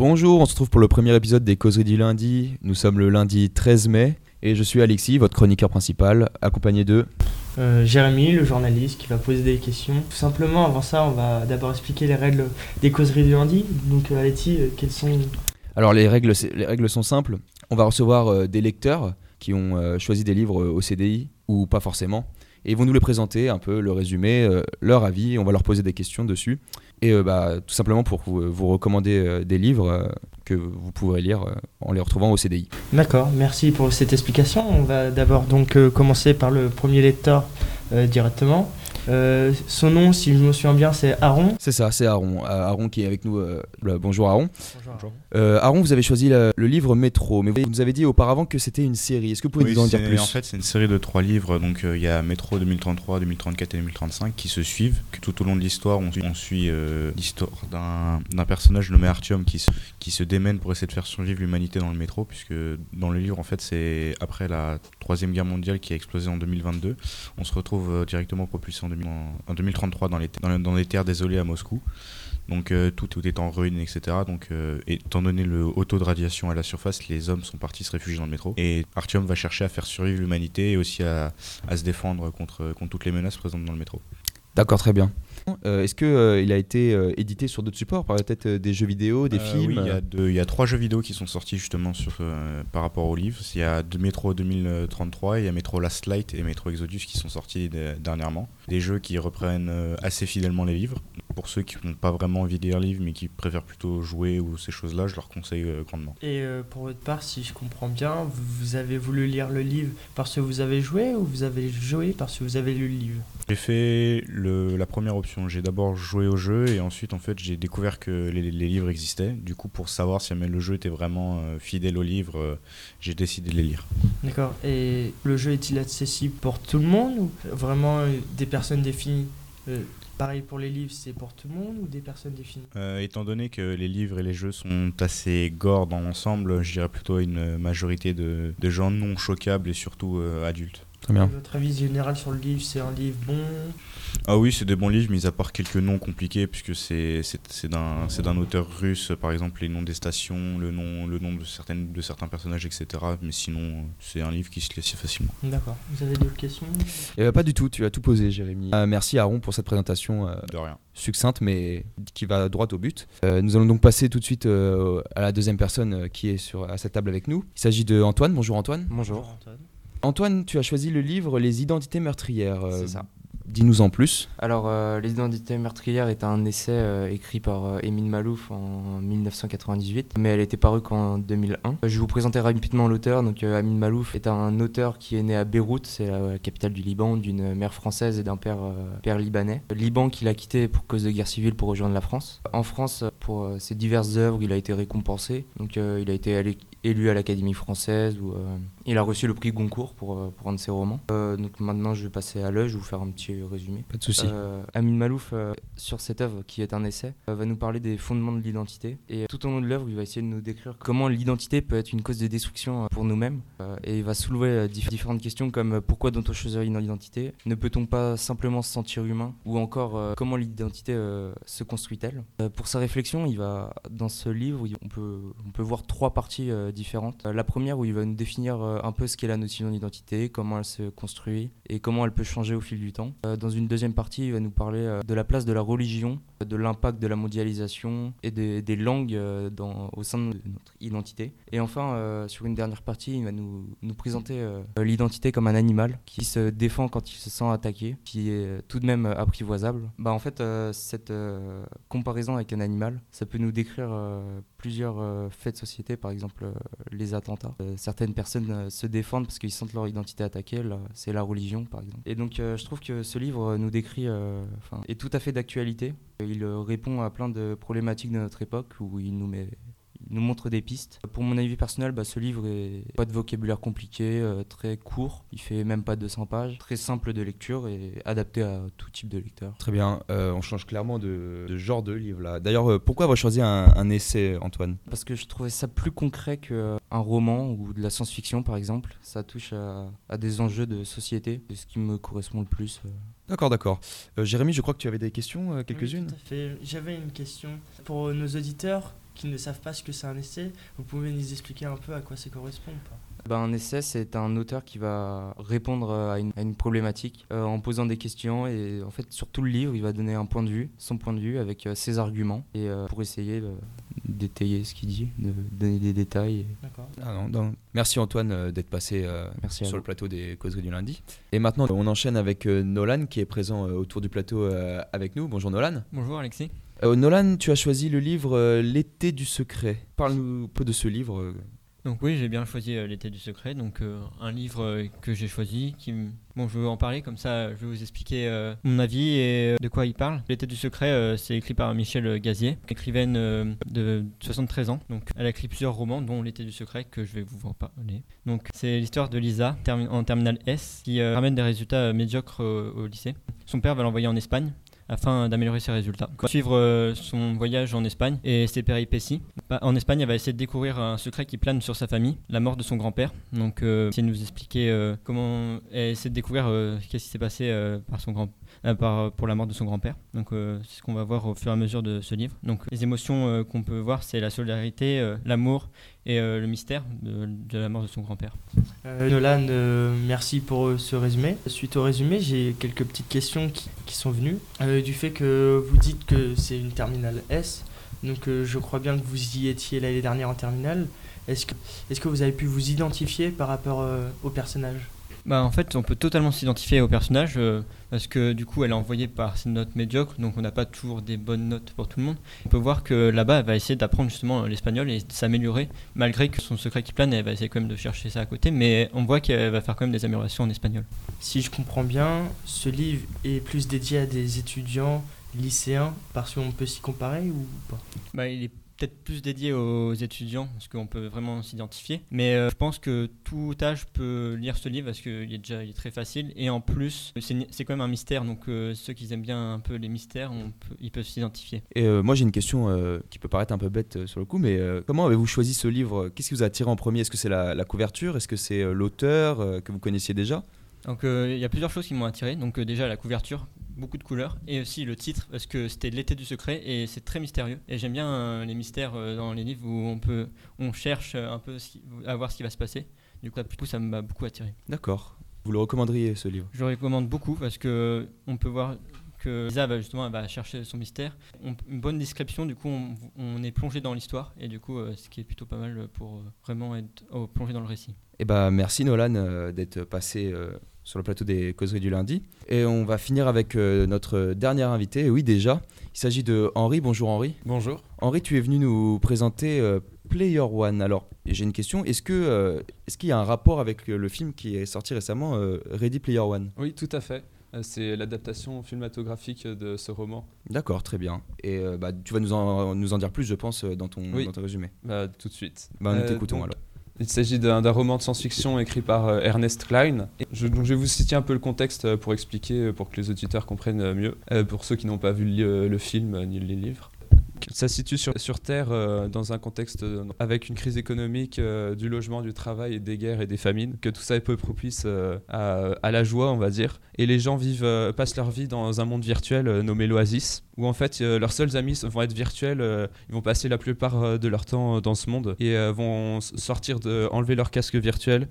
Bonjour, on se retrouve pour le premier épisode des Causeries du lundi. Nous sommes le lundi 13 mai et je suis Alexis, votre chroniqueur principal, accompagné de... Euh, Jérémy, le journaliste, qui va poser des questions. Tout simplement, avant ça, on va d'abord expliquer les règles des causeries du lundi. Donc, euh, Alexis, euh, quelles sont... Alors les règles, les règles sont simples. On va recevoir euh, des lecteurs qui ont euh, choisi des livres au CDI ou pas forcément. Et ils vont nous les présenter, un peu le résumé, euh, leur avis, on va leur poser des questions dessus. Et euh, bah, tout simplement pour vous, vous recommander euh, des livres euh, que vous pourrez lire euh, en les retrouvant au CDI. D'accord, merci pour cette explication. On va d'abord donc euh, commencer par le premier lecteur euh, directement. Euh, son nom, si je me souviens bien, c'est Aaron. C'est ça, c'est Aaron. Euh, Aaron qui est avec nous. euh, bonjour Aaron. Bonjour. Euh, Aaron, vous avez choisi le, le livre Métro, mais vous nous avez dit auparavant que c'était une série. Est-ce que vous pouvez Oui, nous en dire plus? En fait, c'est une série de trois livres. Donc, euh, il y a Métro 2033, 2034 et 2035 qui se suivent. Que tout au long de l'histoire, on, suit- on suit euh, l'histoire d'un personnage nommé Artyom qui se, qui se démène pour essayer de faire survivre l'humanité dans le métro. Puisque dans le livre, en fait, c'est après la Troisième Guerre mondiale qui a explosé en 2022. On se retrouve euh, directement propulsé en, 2000 en- en 2033 dans les, dans, les- dans les terres désolées à Moscou. Donc euh, tout, tout est en ruine, etc. Donc euh, étant donné le haut taux de radiation à la surface, les hommes sont partis se réfugier dans le métro. Et Artyom va chercher à faire survivre l'humanité et aussi à, à se défendre contre, contre toutes les menaces présentes dans le métro. D'accord, très bien. Euh, Est-ce qu'il a été euh, édité sur d'autres supports, par peut-être euh, des jeux vidéo, des Euh, films Oui, il y, a y trois jeux vidéo qui sont sortis justement sur, euh, par rapport au livre. Il y a deux Métro 2033, il y a Métro Last Light et Métro Exodus qui sont sortis de- dernièrement. Des jeux qui reprennent euh, assez fidèlement les livres. Pour ceux qui n'ont pas vraiment envie de lire le livre mais qui préfèrent plutôt jouer ou ces choses-là, je leur conseille euh, grandement. Et euh, pour votre part, si je comprends bien, vous, avez voulu lire le livre parce que vous avez joué ou vous avez joué parce que vous avez lu le livre? J'ai fait le, la première option. J'ai d'abord joué au jeu et ensuite en fait j'ai découvert que les, les livres existaient. Du coup pour savoir si le jeu était vraiment euh, fidèle au livre, j'ai décidé de les lire. D'accord. Et le jeu est-il accessible pour tout le monde ou vraiment des personnes définies Euh, Pareil pour les livres, c'est pour tout le monde ou des personnes définies? Euh, étant donné que les livres et les jeux sont assez gore dans l'ensemble, je dirais plutôt une majorité de, gens non choquables et surtout euh, adultes. Très bien. Votre avis général sur le livre, c'est un livre bon? Ah oui, c'est des bons livres, mis à part quelques noms compliqués, puisque c'est d'un c'est d'un auteur russe, par exemple les noms des stations, le nom, le nom de, certaines, de certains personnages, etc. Mais sinon, c'est un livre qui se lit assez facilement. D'accord. Vous avez d'autres questions? Eh ben, pas du tout, tu as tout posé, Jérémy. Euh, merci Aaron pour cette présentation euh, De rien. succincte, mais qui va droit au but. Euh, nous allons donc passer tout de suite euh, à la deuxième personne euh, qui est sur, à cette table avec nous. Il s'agit de Antoine. Bonjour Antoine. Bonjour. Antoine. Antoine, tu as choisi le livre Les identités meurtrières. Euh, C'est ça. Dis-nous en plus. Alors, euh, Les identités meurtrières est un essai euh, écrit par euh, Émile Malouf en 1998, mais elle était parue qu'en 2001. Euh, Je vais vous présenter rapidement l'auteur. Donc, Amin Malouf est un auteur qui est né à Beyrouth, c'est la capitale du Liban, d'une mère française et d'un père, père libanais. Liban qu'il a quitté pour cause de guerre civile pour rejoindre la France. En France, pour euh, ses diverses œuvres, il a été récompensé. Donc, euh, il a été élu à l'Académie française ou euh, il a reçu le prix Goncourt pour, pour un de ses romans. Donc maintenant, je vais passer à l'œil, je vais vous faire un petit résumé. Pas de souci. Euh, Amin Malouf, sur cette œuvre qui est un essai, va nous parler des fondements de l'identité. Et tout au long de l'œuvre, il va essayer de nous décrire comment l'identité peut être une cause de destruction pour nous-mêmes. Et il va soulever dif- différentes questions comme pourquoi doit-on choisir une identité Ne peut-on pas simplement se sentir humain? Ou encore comment l'identité se construit-elle? Pour sa réflexion, il va dans ce livre, on peut, on peut voir trois parties euh, différentes. Euh, la première où il va nous définir euh, un peu ce qu'est la notion d'identité, comment elle se construit et comment elle peut changer au fil du temps. Dans une deuxième partie, il va nous parler de la place de la religion, de l'impact de la mondialisation et des, langues euh, au sein de notre identité. Et enfin, euh, sur une dernière partie, il va nous, nous présenter euh, l'identité comme un animal qui se défend quand il se sent attaqué, qui est tout de même apprivoisable. Bah, en fait, cette comparaison avec un animal, ça peut nous décrire plusieurs euh, faits de société, par exemple euh, les attentats. Euh, certaines personnes se défendent parce qu'ils sentent leur identité attaquée, c'est la religion par exemple. Et donc je trouve que ce livre nous décrit, est tout à fait d'actualité. Il répond à plein de problématiques de notre époque où il nous met nous montre des pistes. Pour mon avis personnel, bah, ce livre est pas de vocabulaire compliqué, euh, très court, il fait même pas 200 pages, très simple de lecture et adapté à tout type de lecteur. Très bien. Euh, on change clairement de, de genre de livre là. D'ailleurs, euh, pourquoi avoir choisi un, un essai, Antoine? Parce que je trouvais ça plus concret qu'un roman ou de la science-fiction par exemple. Ça touche à, à des enjeux de société, c'est ce qui me correspond le plus. euh. D'accord, d'accord. Euh, Jérémy, je crois que tu avais des questions, euh, Oui, quelques-unes tout à fait. J'avais une question pour nos auditeurs qui ne savent pas ce que c'est un essai, vous pouvez nous expliquer un peu à quoi ça correspond ou pas? Ben, un essai, c'est un auteur qui va répondre à une, à une problématique euh, en posant des questions et en fait sur tout le livre, il va donner un point de vue, son point de vue avec euh, ses arguments et euh, pour essayer euh, d'étayer ce qu'il dit, de donner des détails. et- D'accord. Ah non, non. Merci Antoine euh, d'être passé euh, Merci sur vous. le plateau des causeries du lundi. Et maintenant, on enchaîne avec euh, Nolan qui est présent euh, autour du plateau euh, avec nous. Bonjour Nolan. Bonjour Alexis. Euh, Nolan, tu as choisi le livre euh, L'été du secret. Parle-nous un peu de ce livre. euh. Donc oui, j'ai bien choisi L'été du secret, donc un livre que j'ai choisi. Qui, bon, je vais en parler comme ça, je vais vous expliquer mon avis et de quoi il parle. L'été du secret, c'est écrit par Michel Gazier, écrivaine de 73 ans. Donc elle a écrit plusieurs romans, dont L'été du secret que je vais vous en parler. Donc c'est l'histoire de Lisa en terminale S qui ramène des résultats médiocres au lycée. Son père va l'envoyer en Espagne afin d'améliorer ses résultats. Suivre euh, son voyage en Espagne et ses péripéties. Bah, En Espagne, elle va essayer de découvrir un secret qui plane sur sa famille, la mort de son grand-père. Donc, euh, essayer de nous expliquer euh, comment elle essaie de découvrir qu'est-ce qui s'est passé par son grand euh, par, pour la mort de son grand-père. Donc, euh, c'est ce qu'on va voir au fur et à mesure de ce livre. Donc, les émotions euh, qu'on peut voir, c'est la solidarité, euh, l'amour et euh, le mystère de, la mort de son grand-père. Euh, Nolan, euh, merci pour euh, ce résumé. Suite au résumé, j'ai quelques petites questions qui, sont venues. Euh, du fait que vous dites que c'est une terminale S, donc euh, je crois bien que vous y étiez l'année dernière en terminale. Est-ce que, est que vous avez pu vous identifier par rapport euh, au personnage? Bah, en fait, on peut totalement s'identifier au personnage euh, parce que du coup, elle est envoyée par ses notes médiocres, donc on n'a pas toujours des bonnes notes pour tout le monde. On peut voir que là-bas, elle va essayer d'apprendre justement l'espagnol et de s'améliorer, malgré que son secret qui plane, elle va essayer quand même de chercher ça à côté, mais on voit qu'elle va faire quand même des améliorations en espagnol. Si je comprends bien, ce livre est plus dédié à des étudiants lycéens parce qu'on peut s'y comparer ou pas? Bah, il est peut-être plus dédié aux étudiants, parce qu'on peut vraiment s'identifier. Mais euh, je pense que tout âge peut lire ce livre, parce qu'il est déjà il est très facile. Et en plus, c'est quand même un mystère, donc euh, ceux qui aiment bien un peu les mystères, on peut- ils peuvent s'identifier. Et euh, moi j'ai une question qui peut paraître un peu bête sur le coup, mais comment avez-vous choisi ce livre? Qu'est-ce qui vous a attiré en premier? Est-ce que c'est la, la couverture? Est-ce que c'est l'auteur que vous connaissiez déjà? Donc euh, il y a plusieurs choses qui m'ont attiré. Donc euh, déjà la couverture, beaucoup de couleurs, et aussi le titre parce que c'était l'été du secret et c'est très mystérieux. Et j'aime bien euh, les mystères euh, dans les livres où on peut, on cherche euh, un peu ce qui- à voir ce qui va se passer. Du coup, ça m'a beaucoup attiré. D'accord. Vous le recommanderiez ce livre? Je le recommande beaucoup parce que on peut voir que Lisa va justement elle va chercher son mystère. On- une bonne description, du coup, on, on est plongé dans l'histoire et du coup, euh, ce qui est plutôt pas mal pour euh, vraiment être oh, plongé dans le récit. Eh ben, merci Nolan euh, d'être passé sur le plateau des causeries du lundi. Et on va finir avec euh, notre dernier invité. Et oui, déjà, il s'agit de Henri. Bonjour Henri. Bonjour. Henri, tu es venu nous présenter euh, Player One. Alors, j'ai une question. Est-ce que euh, est-ce qu'il y a un rapport avec le film qui est sorti récemment, Ready Player One? Oui, tout à fait. C'est l'adaptation cinématographique de ce roman. D'accord, très bien. Et euh, bah, tu vas nous en, nous en dire plus, je pense, dans ton, Oui. dans ton résumé. Bah, tout de suite. Bah, nous Euh, t'écoutons alors. Il s'agit d'un roman de science-fiction écrit par euh, Ernest Klein. Je, donc, je vais vous citer un peu le contexte euh, pour expliquer, euh, pour que les auditeurs comprennent mieux, pour ceux qui n'ont pas vu le, le film ni les livres. Ça se situe sur, Terre euh, dans un contexte euh, avec une crise économique, euh, du logement, du travail, et des guerres et des famines, que tout ça est peu propice à, la joie, on va dire. Et les gens vivent, passent leur vie dans un monde virtuel nommé l'Oasis, où en fait leurs seuls amis vont être virtuels, ils vont passer la plupart de leur temps dans ce monde et vont sortir enlever leur casque virtuel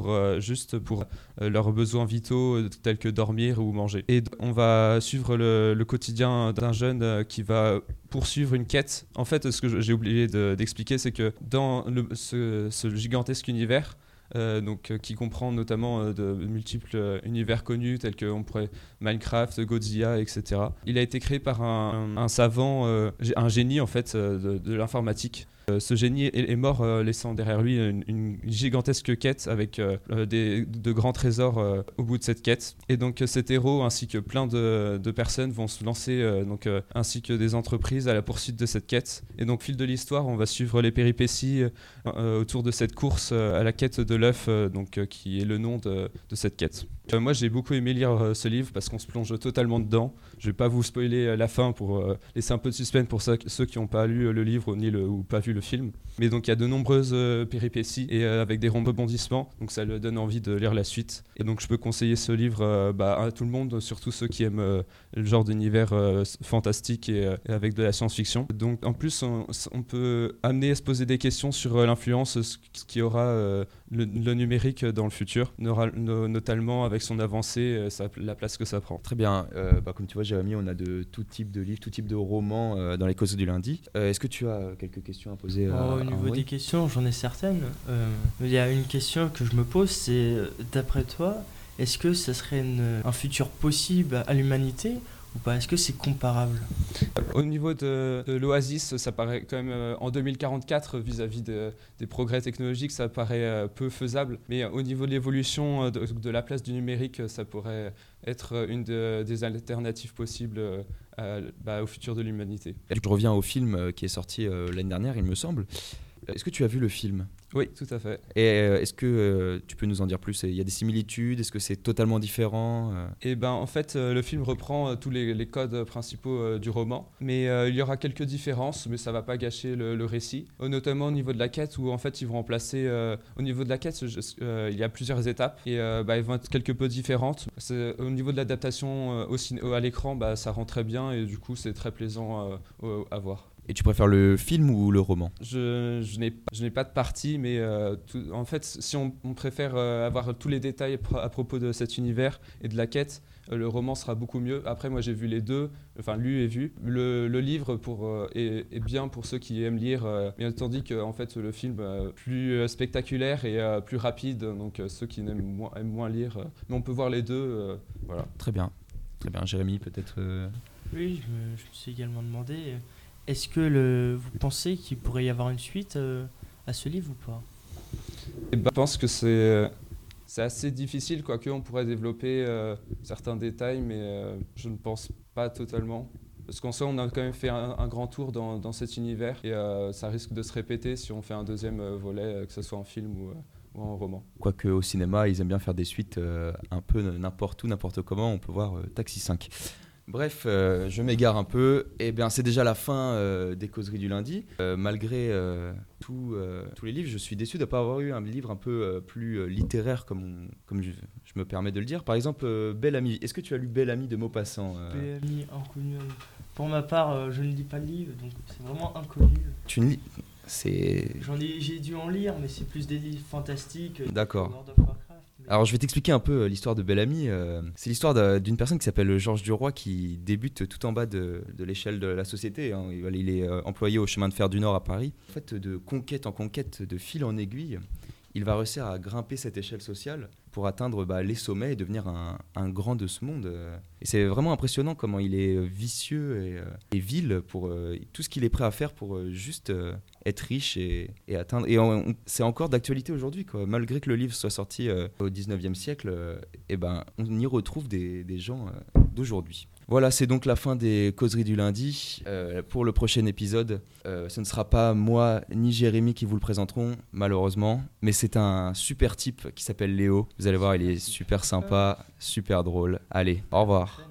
euh, juste pour euh, leurs besoins vitaux euh, tels que dormir ou manger. Et on va suivre le, quotidien d'un jeune qui va poursuivre une quête. En fait, ce que j'ai oublié de- d'expliquer, c'est que dans ce, gigantesque univers, donc, qui comprend notamment de multiples univers connus tels que on pourrait Minecraft, Godzilla, etc. Il a été créé par un, savant, un génie en fait de l'informatique. Euh, ce génie est, mort euh, laissant derrière lui une, gigantesque quête avec euh, des, de grands trésors au bout de cette quête. Et donc cet héros ainsi que plein de, de personnes vont se lancer, donc, ainsi que des entreprises à la poursuite de cette quête. Et donc fil de l'histoire, on va suivre les péripéties autour de cette course à la quête de l'œuf, donc qui est le nom de, de cette quête. Moi j'ai beaucoup aimé lire ce livre parce qu'on se plonge totalement dedans. Je vais pas vous spoiler la fin pour laisser un peu de suspense pour ceux qui n'ont pas lu le livre ni ou pas vu le film. Mais donc il y a de nombreuses euh, péripéties et euh, avec des rebondissements, donc ça le donne envie de lire la suite. Et donc je peux conseiller ce livre euh, bah, à tout le monde, surtout ceux qui aiment le genre d'univers fantastique et, avec de la science-fiction. Donc en plus on, on peut amener à se poser des questions sur l'influence ce qui aura le, le numérique dans le futur, notamment avec son avancée, euh, sa- la place que ça prend. Très bien. Euh, bah, comme tu vois, Jérémy, on a de tout type de livres, tout type de romans euh, dans les causes du lundi. Euh, Est-ce que tu as quelques questions à poser à, Oh, au niveau des questions, j'en ai certaines. Euh, il y a une question que je me pose, c'est d'après toi, est-ce que ce serait une- un futur possible à l'humanité ou pas? Est-ce que c'est comparable? Au niveau de, de l'Oasis, ça paraît quand même euh, en 2044 vis-à-vis de- des progrès technologiques, ça paraît euh, peu faisable. Mais euh, au niveau de l'évolution euh, de, de la place du numérique, ça pourrait être une de- des alternatives possibles euh, à- bah, au futur de l'humanité. Je reviens au film qui est sorti euh, l'année dernière, il me semble. Est-ce que tu as vu le film? Oui, tout à fait. Et euh, est-ce que euh, tu peux nous en dire plus? Il y a des similitudes? Est-ce que c'est totalement différent Euh, Et ben en fait, le film reprend tous les, les codes principaux du roman, mais euh, il y aura quelques différences, mais ça va pas gâcher le, le récit. Notamment au niveau de la quête, où en fait ils vont remplacer. euh, au niveau de la quête, je- il y a plusieurs étapes et bah, elles vont être quelque peu différentes. Au niveau de l'adaptation à l'écran, bah, ça rend très bien et du coup c'est très plaisant à voir. Et tu préfères le film ou le roman Je, je n'ai je n'ai pas de parti, mais euh, tout- en fait, si on, on préfère euh, avoir tous les détails à propos de cet univers et de la quête, euh, le roman sera beaucoup mieux. Après, moi, j'ai vu les deux, enfin lu et vu. Le, le livre pour, euh, est, est bien pour ceux qui aiment lire, euh, mais tandis que en fait, le film euh, plus spectaculaire et euh, plus rapide, donc euh, ceux qui aiment moins, aiment moins lire. euh, mais on peut voir les deux, euh, voilà. Très bien. Très bien. Jérémy, peut-être euh, Oui, je me, je me suis également demandé, euh, est-ce que le, vous pensez qu'il pourrait y avoir une suite euh, à ce livre ou pas? Et ben, je pense que c'est c'est assez difficile, quoique on pourrait développer euh, certains détails, mais euh, je ne pense pas totalement. Parce qu'en soi, on a quand même fait un, un grand tour dans, dans cet univers et euh, ça risque de se répéter si on fait un deuxième euh, volet, euh, que ce soit en film ou, euh, ou en roman. Quoique au cinéma, ils aiment bien faire des suites euh, un peu n'importe où, n'importe comment. On peut voir euh, Taxi 5. Bref, euh, je m'égare un peu. Eh bien, c'est déjà la fin euh, des causeries du lundi. Euh, malgré tout, tous les livres, je suis déçu de ne pas avoir eu un livre un peu plus littéraire, comme, on- comme je, je me permets de le dire. Par exemple, Belle Amie. Est-ce que tu as lu Belle Amie de Maupassant euh, PMI inconnu. Pour ma part, je ne lis pas le livre, donc c'est vraiment inconnu. Tu ne lis? C'est. J'en ai, j'ai dû en lire, mais c'est plus des livres fantastiques. D'accord. Alors je vais t'expliquer un peu euh, l'histoire de Bellamy. Euh, c'est l'histoire d'un- d'une personne qui s'appelle Georges Duroy qui débute tout en bas de, l'échelle de la société. hein. Il est euh, employé au chemin de fer du Nord à Paris. En fait, de conquête en conquête, de fil en aiguille, il va réussir à grimper cette échelle sociale pour atteindre bah, les sommets et devenir un, grand de ce monde. Et c'est vraiment impressionnant comment il est vicieux et, vil pour tout ce qu'il est prêt à faire pour juste être riche et, et atteindre. Et c'est encore d'actualité aujourd'hui, quoi. Malgré que le livre soit sorti euh, au 19e siècle, euh, eh ben, on y retrouve des, des gens euh, d'aujourd'hui. Voilà, c'est donc la fin des causeries du lundi. Pour le prochain épisode, ce ne sera pas moi ni Jérémy qui vous le présenteront, malheureusement, mais c'est un super type qui s'appelle Léo. Vous allez voir, il est super sympa, super drôle. Allez, au revoir.